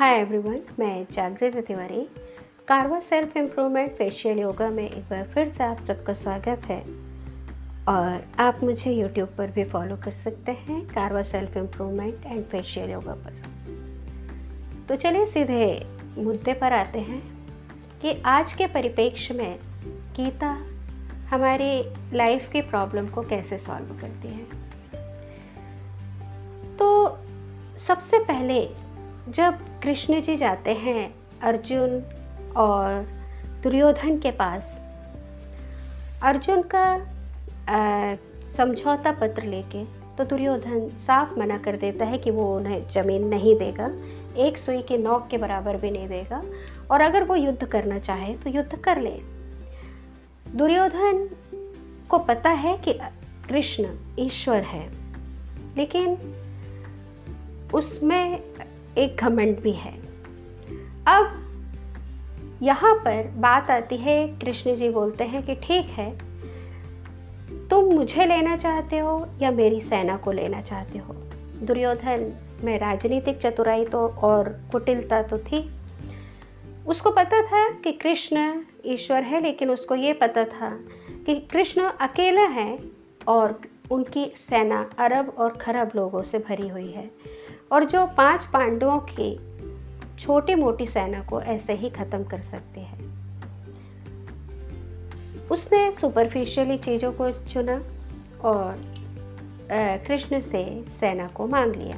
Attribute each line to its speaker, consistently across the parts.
Speaker 1: Hi everyone मैं जागृति तिवारी। कारवा सेल्फ इम्प्रूवमेंट फेशियल योगा में एक बार फिर से आप सबका स्वागत है। और आप मुझे यूट्यूब पर भी फॉलो कर सकते हैं कारवा self improvement and facial yoga पर। तो चलिए सीधे मुद्दे पर आते हैं कि आज के परिप्रेक्ष्य में गीता हमारी लाइफ की प्रॉब्लम को कैसे सॉल्व करती है। तो सबसे पहले जब कृष्ण जी जाते हैं अर्जुन और दुर्योधन के पास। अर्जुन का समझौता पत्र लेके तो दुर्योधन साफ़ मना कर देता है कि वो उन्हें ज़मीन नहीं देगा, एक सुई के नौक के बराबर भी नहीं देगा और अगर वो युद्ध करना चाहे तो युद्ध कर ले। दुर्योधन को पता है कि कृष्ण ईश्वर है, लेकिन उसमें एक घमंड भी है। अब यहाँ पर बात आती है, कृष्ण जी बोलते हैं कि ठीक है, तुम मुझे लेना चाहते हो या मेरी सेना को लेना चाहते हो? दुर्योधन में राजनीतिक चतुराई तो और कुटिलता तो थी। उसको पता था कि कृष्ण ईश्वर है, लेकिन उसको ये पता था कि कृष्ण अकेला है और उनकी सेना अरब और खरब लोगों से भरी हुई है। और जो पाँच पांडवों की छोटी मोटी सेना को ऐसे ही ख़त्म कर सकते हैं। उसने सुपरफिशियली चीज़ों को चुना और कृष्ण से सेना को मांग लिया।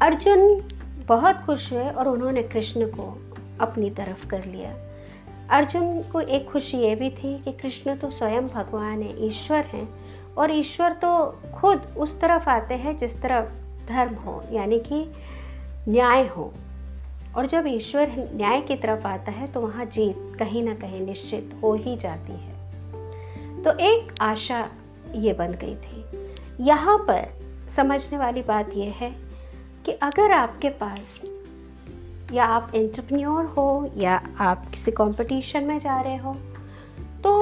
Speaker 1: अर्जुन बहुत खुश हुए और उन्होंने कृष्ण को अपनी तरफ़ कर लिया। अर्जुन को एक खुशी ये भी थी कि कृष्ण तो स्वयं भगवान है, ईश्वर हैं और ईश्वर तो खुद उस तरफ़ आते हैं जिस तरफ़ धर्म हो, यानी कि न्याय हो। और जब ईश्वर न्याय की तरफ़ आता है तो वहाँ जीत कहीं ना कहीं निश्चित हो ही जाती है। तो एक आशा ये बन गई थी। यहाँ पर समझने वाली बात यह है कि अगर आपके पास या आप एंटरप्रेन्योर हो या आप किसी कंपटीशन में जा रहे हो तो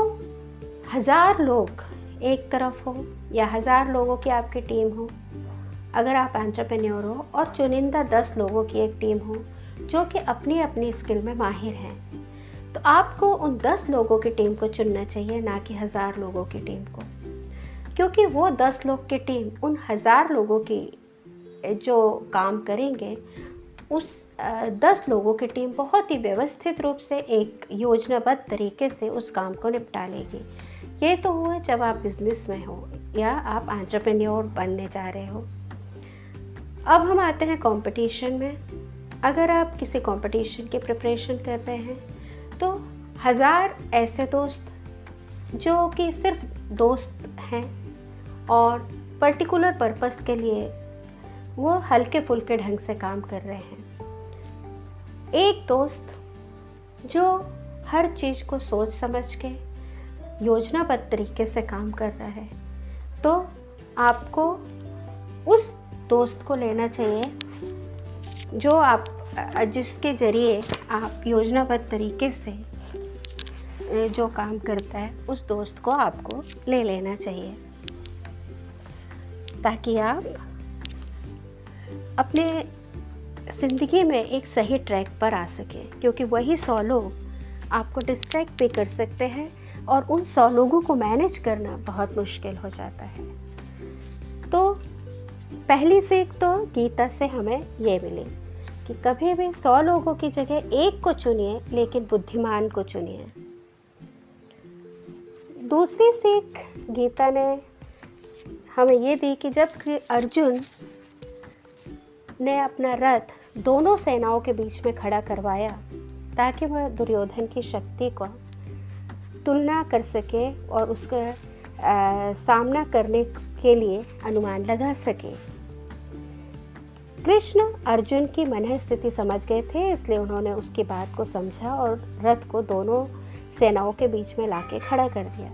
Speaker 1: हज़ार लोग एक तरफ़ हो या हज़ार लोगों की आपकी टीम हो अगर आप एंटरप्रेन्योर हो और चुनिंदा दस लोगों की एक टीम हो, जो कि अपनी अपनी स्किल में माहिर हैं तो आपको उन दस लोगों की टीम को चुनना चाहिए, ना कि हज़ार लोगों की टीम को। क्योंकि वो दस लोग की टीम उन हज़ार लोगों की जो काम करेंगे, उस दस लोगों की टीम बहुत ही व्यवस्थित रूप से एक योजनाबद्ध तरीके से उस काम को निपटा लेगी। ये तो हुआ जब आप बिज़नेस में हो या आप एंटरप्रेन्योर बनने जा रहे हो। अब हम आते हैं कंपटीशन में। अगर आप किसी कंपटीशन की प्रिपरेशन कर रहे हैं तो हज़ार ऐसे दोस्त, जो कि सिर्फ़ दोस्त हैं और पर्टिकुलर पर्पस के लिए वो हल्के फुल्के ढंग से काम कर रहे हैं। एक दोस्त, जो हर चीज़ को सोच समझ के, योजनाबद्ध तरीके से काम कर रहा है तो आपको उस दोस्त को लेना चाहिए, जो आप जिसके ज़रिए आप योजनाबद्ध तरीके से जो काम करता है, उस दोस्त को आपको ले लेना चाहिए। ताकि आप अपने ज़िंदगी में एक सही ट्रैक पर आ सकें, क्योंकि वही सौ लोग आपको डिस्ट्रैक्ट भी कर सकते हैं, और उन सौ लोगों को मैनेज करना बहुत मुश्किल हो जाता है। पहली सीख तो गीता से हमें ये मिली कि कभी भी सौ लोगों की जगह एक को चुनिए, लेकिन बुद्धिमान को चुनिए। दूसरी सीख गीता ने हमें ये दी कि जब अर्जुन ने अपना रथ दोनों सेनाओं के बीच में खड़ा करवाया, ताकि वह दुर्योधन की शक्ति को तुलना कर सके और उसका सामना करने के लिए अनुमान लगा सके। कृष्ण अर्जुन की मन स्थिति समझ गए थे, इसलिए उन्होंने उसकी बात को समझा और रथ को दोनों सेनाओं के बीच में लाके खड़ा कर दिया।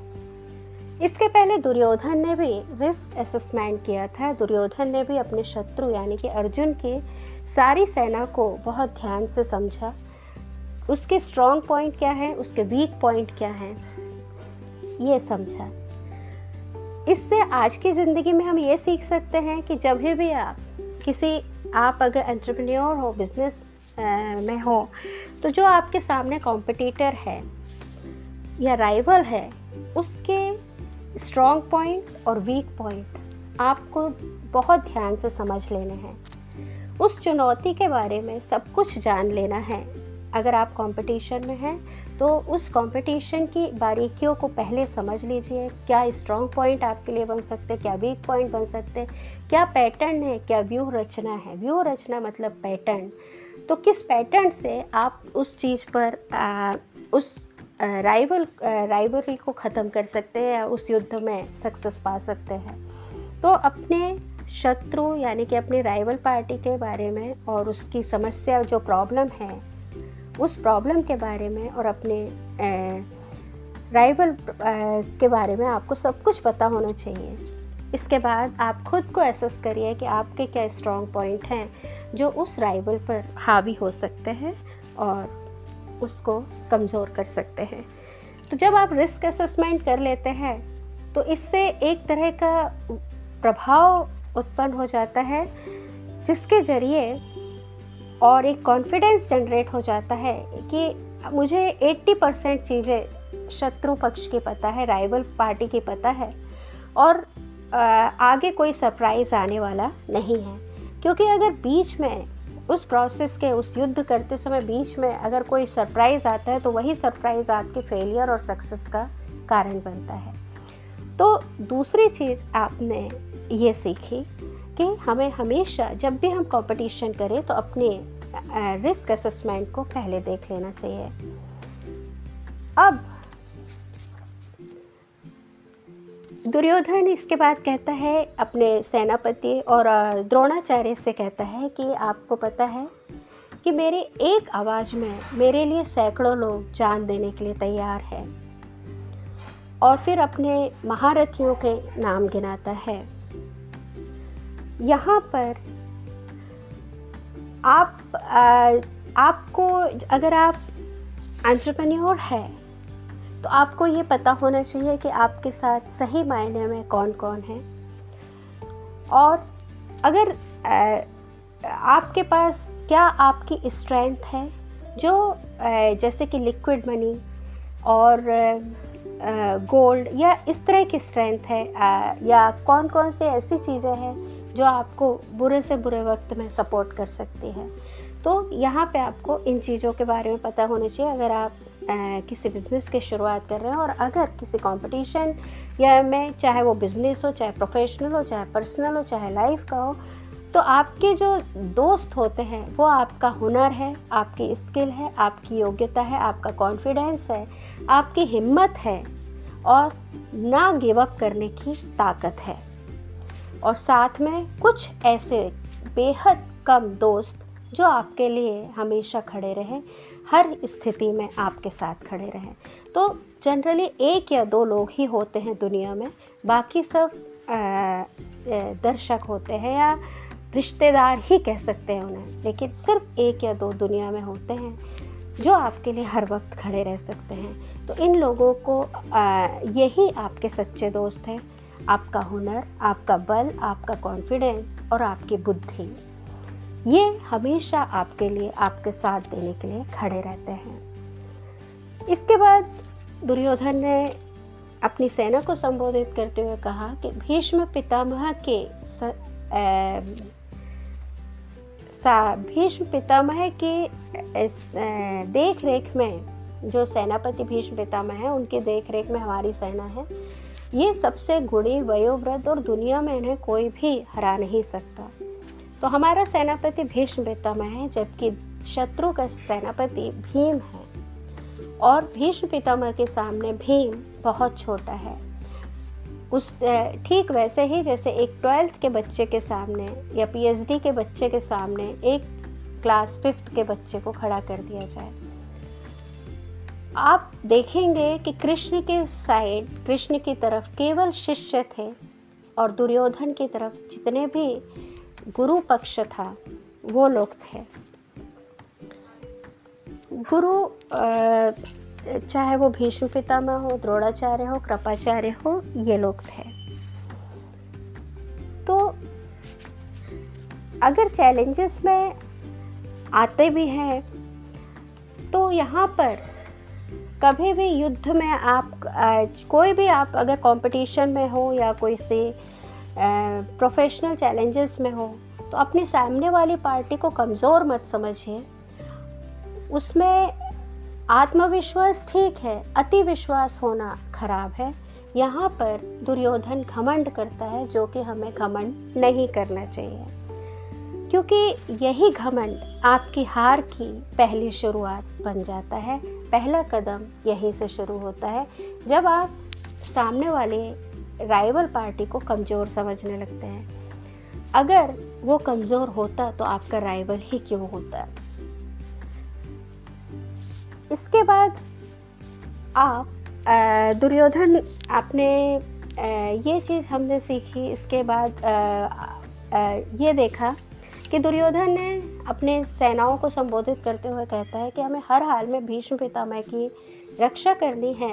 Speaker 1: इसके पहले दुर्योधन ने भी रिस्क असेसमेंट किया था। दुर्योधन ने भी अपने शत्रु यानी कि अर्जुन की सारी सेना को बहुत ध्यान से समझा। उसके स्ट्रॉन्ग पॉइंट क्या है? उसके वीक पॉइंट क्या है? ये समझा। इससे आज की ज़िंदगी में हम ये सीख सकते हैं कि जब भी आप किसी आप अगर एंटरप्रेन्योर हो बिज़नेस में हो तो जो आपके सामने कॉम्पिटिटर है या राइवल है, उसके स्ट्रॉन्ग पॉइंट और वीक पॉइंट आपको बहुत ध्यान से समझ लेने हैं। उस चुनौती के बारे में सब कुछ जान लेना है। अगर आप कंपटीशन में हैं तो उस कंपटीशन की बारीकियों को पहले समझ लीजिए क्या स्ट्रॉन्ग पॉइंट आपके लिए बन सकते हैं क्या वीक पॉइंट बन सकते हैं क्या पैटर्न है क्या व्यू रचना है। व्यू रचना मतलब पैटर्न तो किस पैटर्न से आप उस चीज़ पर आ, उस राइवल राइवलरी को ख़त्म कर सकते हैं या उस युद्ध में सक्सेस पा सकते हैं। तो अपने शत्रु यानी कि अपनी राइवल पार्टी के बारे में और उसकी समस्या जो प्रॉब्लम है उस प्रॉब्लम के बारे में और अपने राइवल के बारे में आपको सब कुछ पता होना चाहिए। इसके बाद आप खुद को एसेस करिए कि आपके क्या स्ट्रॉन्ग पॉइंट हैं, जो उस राइवल पर हावी हो सकते हैं और उसको कमज़ोर कर सकते हैं। तो जब आप रिस्क असेसमेंट कर लेते हैं तो इससे एक तरह का प्रभाव उत्पन्न हो जाता है, जिसके ज़रिए और एक कॉन्फिडेंस जनरेट हो जाता है कि मुझे 80 परसेंट चीज़ें शत्रु पक्ष की पता है राइवल पार्टी की पता है और आगे कोई सरप्राइज़ आने वाला नहीं है। क्योंकि अगर बीच में उस प्रोसेस के, उस युद्ध करते समय बीच में अगर कोई सरप्राइज़ आता है तो वही सरप्राइज़ आपके फेलियर और सक्सेस का कारण बनता है। तो दूसरी चीज़ आपने ये सीखी कि हमें हमेशा जब भी हम कंपटीशन करें तो अपने रिस्क असेसमेंट को पहले देख लेना चाहिए। अब, दुर्योधन इसके बाद कहता है, अपने सेनापति और द्रोणाचार्य से कहता है कि आपको पता है कि मेरे एक आवाज़ में मेरे लिए सैकड़ों लोग जान देने के लिए तैयार है और फिर अपने महारथियों के नाम गिनाता है। यहाँ पर आप आ, आपको अगर आप एंटरप्रेन्योर है तो आपको ये पता होना चाहिए कि आपके साथ सही मायने में कौन कौन है। और अगर आ, आपके पास क्या आपकी स्ट्रेंथ है जो जैसे कि लिक्विड मनी और गोल्ड या इस तरह की स्ट्रेंथ है या कौन कौन से ऐसी चीज़ें हैं जो आपको बुरे से बुरे वक्त में सपोर्ट कर सकती है। तो यहाँ पे आपको इन चीज़ों के बारे में पता होना चाहिए, अगर आप किसी बिज़नेस की शुरुआत कर रहे हैं और अगर किसी कंपटीशन या में, चाहे वो बिज़नेस हो, चाहे प्रोफेशनल हो, चाहे पर्सनल हो, चाहे लाइफ का हो तो आपके जो दोस्त होते हैं, वो आपका हुनर है, आपकी स्किल है, आपकी योग्यता है, आपका कॉन्फिडेंस है, आपकी हिम्मत है और ना गिव अप करने की ताकत है। और साथ में कुछ ऐसे बेहद कम दोस्त जो आपके लिए हमेशा खड़े रहें, हर स्थिति में आपके साथ खड़े रहें। तो जनरली एक या दो लोग ही होते हैं दुनिया में, बाकी सब दर्शक होते हैं या रिश्तेदार ही कह सकते हैं उन्हें, लेकिन सिर्फ़ एक या दो दुनिया में होते हैं जो आपके लिए हर वक्त खड़े रह सकते हैं। तो इन लोगों को यही आपके सच्चे दोस्त हैं। आपका हुनर, आपका बल, आपका कॉन्फिडेंस और आपकी बुद्धि। ये हमेशा आपके लिए, आपके साथ देने के लिए खड़े रहते हैं। इसके बाद दुर्योधन ने अपनी सेना को संबोधित करते हुए कहा कि भीष्म पितामह के भीष्म पितामह के देख रेख में जो सेनापति भीष्म पितामह है, उनके देख रेख में हमारी सेना है ये सबसे गुणी वयोवृद्ध और दुनिया में इन्हें कोई भी हरा नहीं सकता। तो हमारा सेनापति भीष्म पितामह है, जबकि शत्रु का सेनापति भीम है। और भीष्म पितामह के सामने भीम बहुत छोटा है। उस ठीक वैसे ही जैसे एक ट्वेल्थ के बच्चे के सामने या पीएचडी के बच्चे के सामने एक क्लास फिफ्थ के बच्चे को खड़ा कर दिया जाए। आप देखेंगे कि कृष्ण के साइड, कृष्ण की तरफ़ केवल शिष्य थे और दुर्योधन की तरफ़ जितने भी गुरु पक्ष था, वो लोग थे। गुरु चाहे वो भीष्म पितामह हो, द्रोणाचार्य हो, कृपाचार्य हो, ये लोग थे। तो अगर चैलेंजेस में आते भी हैं तो यहाँ पर कभी भी युद्ध में आप कोई भी आप अगर कंपटीशन में हो या कोई से प्रोफेशनल चैलेंजेस में हो तो अपने सामने वाली पार्टी को कमज़ोर मत समझिए। उसमें आत्मविश्वास ठीक है अति विश्वास होना खराब है। यहाँ पर दुर्योधन घमंड करता है, जो कि हमें घमंड नहीं करना चाहिए। क्योंकि यही घमंड आपकी हार की पहली शुरुआत बन जाता है। पहला कदम यहीं से शुरू होता है, जब आप सामने वाले राइवल पार्टी को कमज़ोर समझने लगते हैं। अगर वो कमज़ोर होता तो आपका राइवल ही क्यों होता? इसके बाद आप दुर्योधन आपने ये चीज़ हमने सीखी, इसके बाद ये देखा कि दुर्योधन ने अपने सेनाओं को संबोधित करते हुए कहता है कि हमें हर हाल में भीष्म पितामह की रक्षा करनी है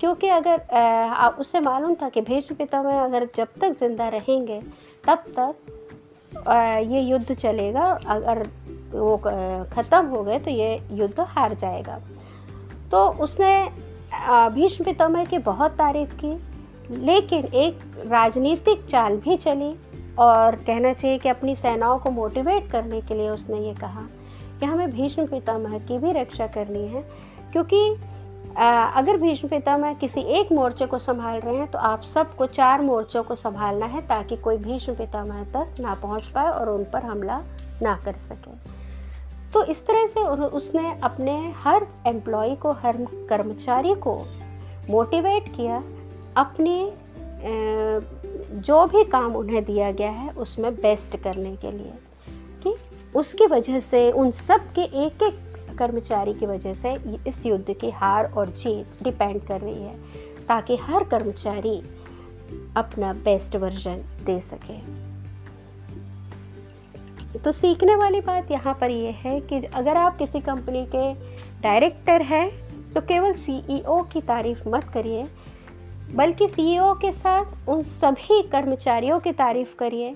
Speaker 1: क्योंकि अगर उससे मालूम था कि भीष्म पितामह अगर जब तक ज़िंदा रहेंगे तब तक आ, ये युद्ध चलेगा अगर वो ख़त्म हो गए तो ये युद्ध हार जाएगा। तो उसने भीष्म पितामह की बहुत तारीफ़ की लेकिन एक राजनीतिक चाल भी चली। और कहना चाहिए कि अपनी सेनाओं को मोटिवेट करने के लिए उसने ये कहा कि हमें भीष्म पितामह की भी रक्षा करनी है, क्योंकि अगर भीष्म पितामह किसी एक मोर्चे को संभाल रहे हैं तो आप सबको चार मोर्चों को संभालना है ताकि कोई भीष्म पितामह तक ना पहुँच पाए और उन पर हमला ना कर सके। तो इस तरह से उसने अपने हर एम्प्लॉय को, हर कर्मचारी को मोटिवेट किया, अपनी जो भी काम उन्हें दिया गया है, उसमें बेस्ट करने के लिए। कि उसकी वजह से, उन सब के एक एक कर्मचारी की वजह से इस युद्ध की हार और जीत डिपेंड कर रही है, ताकि हर कर्मचारी अपना बेस्ट वर्जन दे सके। तो सीखने वाली बात यहाँ पर यह है कि अगर आप किसी कंपनी के डायरेक्टर हैं तो केवल सीईओ e की तारीफ़ मत करिए बल्कि सीईओ e के साथ उन सभी कर्मचारियों की तारीफ़ करिए,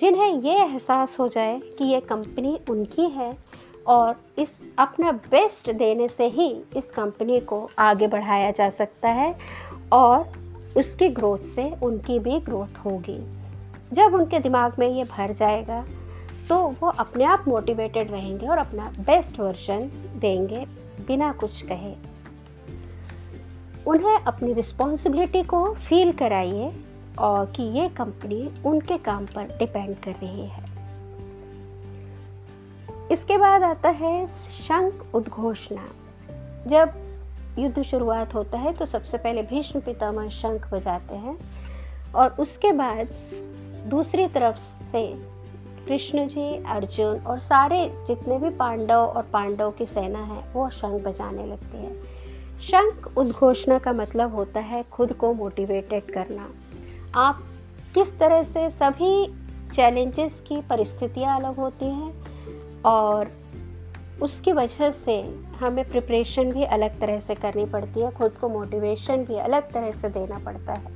Speaker 1: जिन्हें ये एहसास हो जाए कि ये कंपनी उनकी है और इस अपना बेस्ट देने से ही इस कंपनी को आगे बढ़ाया जा सकता है और उसकी ग्रोथ से उनकी भी ग्रोथ होगी। जब उनके दिमाग में ये भर जाएगा तो वो अपने आप मोटिवेटेड रहेंगे और अपना बेस्ट वर्जन देंगे, बिना कुछ कहे। उन्हें अपनी रिस्पॉन्सिबिलिटी को फील कराइए और कि ये कंपनी उनके काम पर डिपेंड कर रही है। इसके बाद आता है शंख उद्घोषणा। जब युद्ध शुरुआत होता है तो सबसे पहले भीष्म पितामह शंख बजाते हैं और उसके बाद दूसरी तरफ़ से कृष्ण जी, अर्जुन और सारे जितने भी पांडव और पांडव की सेना है, वो शंख बजाने लगती है। शंख उद्घोषणा का मतलब होता है खुद को मोटिवेटेड करना। आप किस तरह से सभी चैलेंजेस की परिस्थितियाँ अलग होती हैं और उसकी वजह से हमें प्रिपरेशन भी अलग तरह से करनी पड़ती है, खुद को मोटिवेशन भी अलग तरह से देना पड़ता है।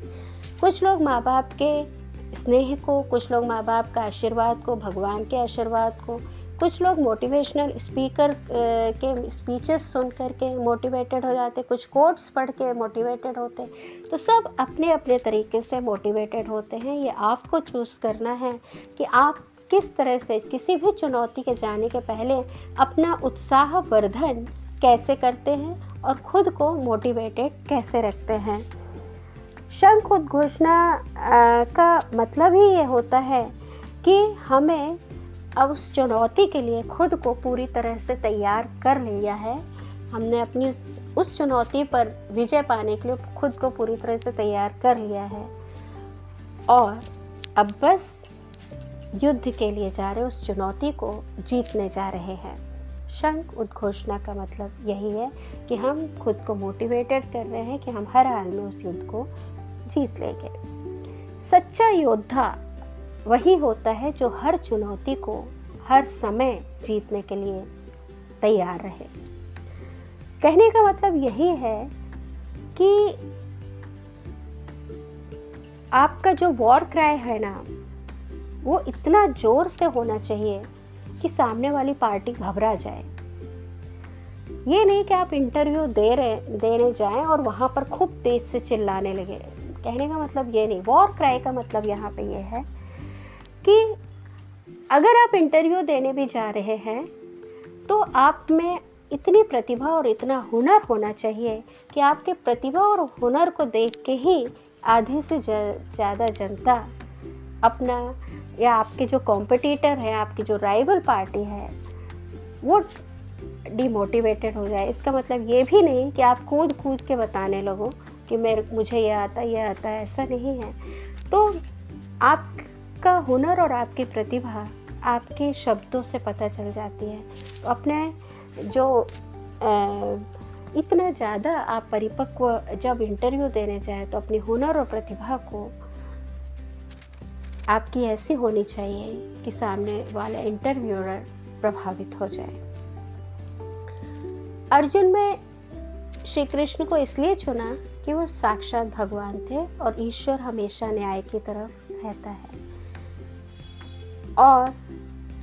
Speaker 1: कुछ लोग माँ बाप के स्नेह को, कुछ लोग माँ बाप का आशीर्वाद को, भगवान के आशीर्वाद को कुछ लोग मोटिवेशनल स्पीकर के स्पीचेस सुन करके मोटिवेटेड हो जाते, कुछ कोट्स पढ़ के मोटिवेटेड होते। तो सब अपने अपने तरीके से मोटिवेटेड होते हैं। ये आपको चूज़ करना है कि आप किस तरह से, किसी भी चुनौती के जाने के पहले अपना उत्साह वर्धन कैसे करते हैं और खुद को मोटिवेटेड कैसे रखते हैं। शंख उद्घोषणा का मतलब ही ये होता है कि हमें अब उस चुनौती के लिए खुद को पूरी तरह से तैयार कर लिया है। हमने अपनी उस चुनौती पर विजय पाने के लिए खुद को पूरी तरह से तैयार कर लिया है। और अब बस युद्ध के लिए जा रहे उस चुनौती को जीतने जा रहे हैं। शंख उद्घोषणा का मतलब यही है कि हम खुद को मोटिवेटेड कर रहे हैं कि हम हर हाल में उस युद्ध को जीत लेंगे। सच्चा योद्धा वही होता है जो हर चुनौती को हर समय जीतने के लिए तैयार रहे। कहने का मतलब यही है कि आपका जो वॉर क्राई है ना, वो इतना ज़ोर से होना चाहिए कि सामने वाली पार्टी घबरा जाए। ये नहीं कि आप इंटरव्यू दे रहे, देने जाएँ और वहाँ पर खूब तेज से चिल्लाने लगे। कहने का मतलब ये नहीं। वॉर क्राई का मतलब यहाँ पे ये है कि अगर आप इंटरव्यू देने भी जा रहे हैं तो आप में इतनी प्रतिभा और इतना हुनर होना चाहिए कि आपके प्रतिभा और हुनर को देख के ही आधे से ज़्यादा जनता अपना या आपके जो कॉम्पिटिटर है, आपकी जो राइवल पार्टी है, वो डिमोटिवेटेड हो जाए। इसका मतलब ये भी नहीं कि आप कूद कूद के बताने लगो कि मेरे, मुझे ये आता ये आता, ऐसा नहीं है। तो आपका हुनर और आपकी प्रतिभा आपके शब्दों से पता चल जाती है। तो अपने जो इतना ज़्यादा आप परिपक्व जब इंटरव्यू देने जाए तो अपने हुनर और प्रतिभा को आपकी ऐसी होनी चाहिए कि सामने वाला इंटरव्यूअर प्रभावित हो जाए। अर्जुन में श्री कृष्ण को इसलिए चुना कि वो साक्षात भगवान थे और ईश्वर हमेशा न्याय की तरफ़ रहता है। और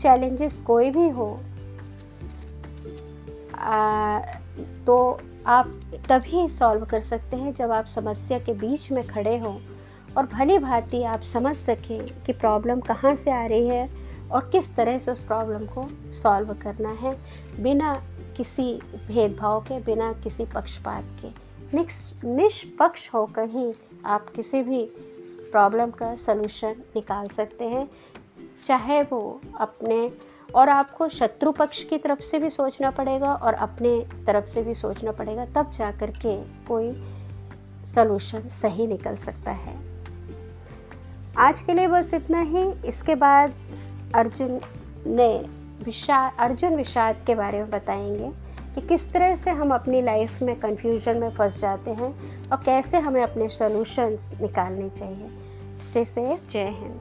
Speaker 1: चैलेंजेस कोई भी हो आ, तो आप तभी सॉल्व कर सकते हैं जब आप समस्या के बीच में खड़े हों और भली भांति आप समझ सकें कि प्रॉब्लम कहाँ से आ रही है और किस तरह से उस प्रॉब्लम को सॉल्व करना है बिना किसी भेदभाव के बिना किसी पक्षपात के। निष्पक्ष होकर ही आप किसी भी प्रॉब्लम का सलूशन निकाल सकते हैं। चाहे वो अपने और आपको शत्रु पक्ष की तरफ़ से भी सोचना पड़ेगा और अपने तरफ़ से भी सोचना पड़ेगा, तब जा कर के कोई सलूशन सही निकल सकता है। आज के लिए बस इतना ही। इसके बाद अर्जुन ने विषाद अर्जुन विषाद के बारे में बताएँगे कि किस तरह से हम अपनी लाइफ में कन्फ्यूज़न में फंस जाते हैं और कैसे हमें अपने सोल्यूशन निकालने चाहिए। स्टे सेफ़ जय हिंद।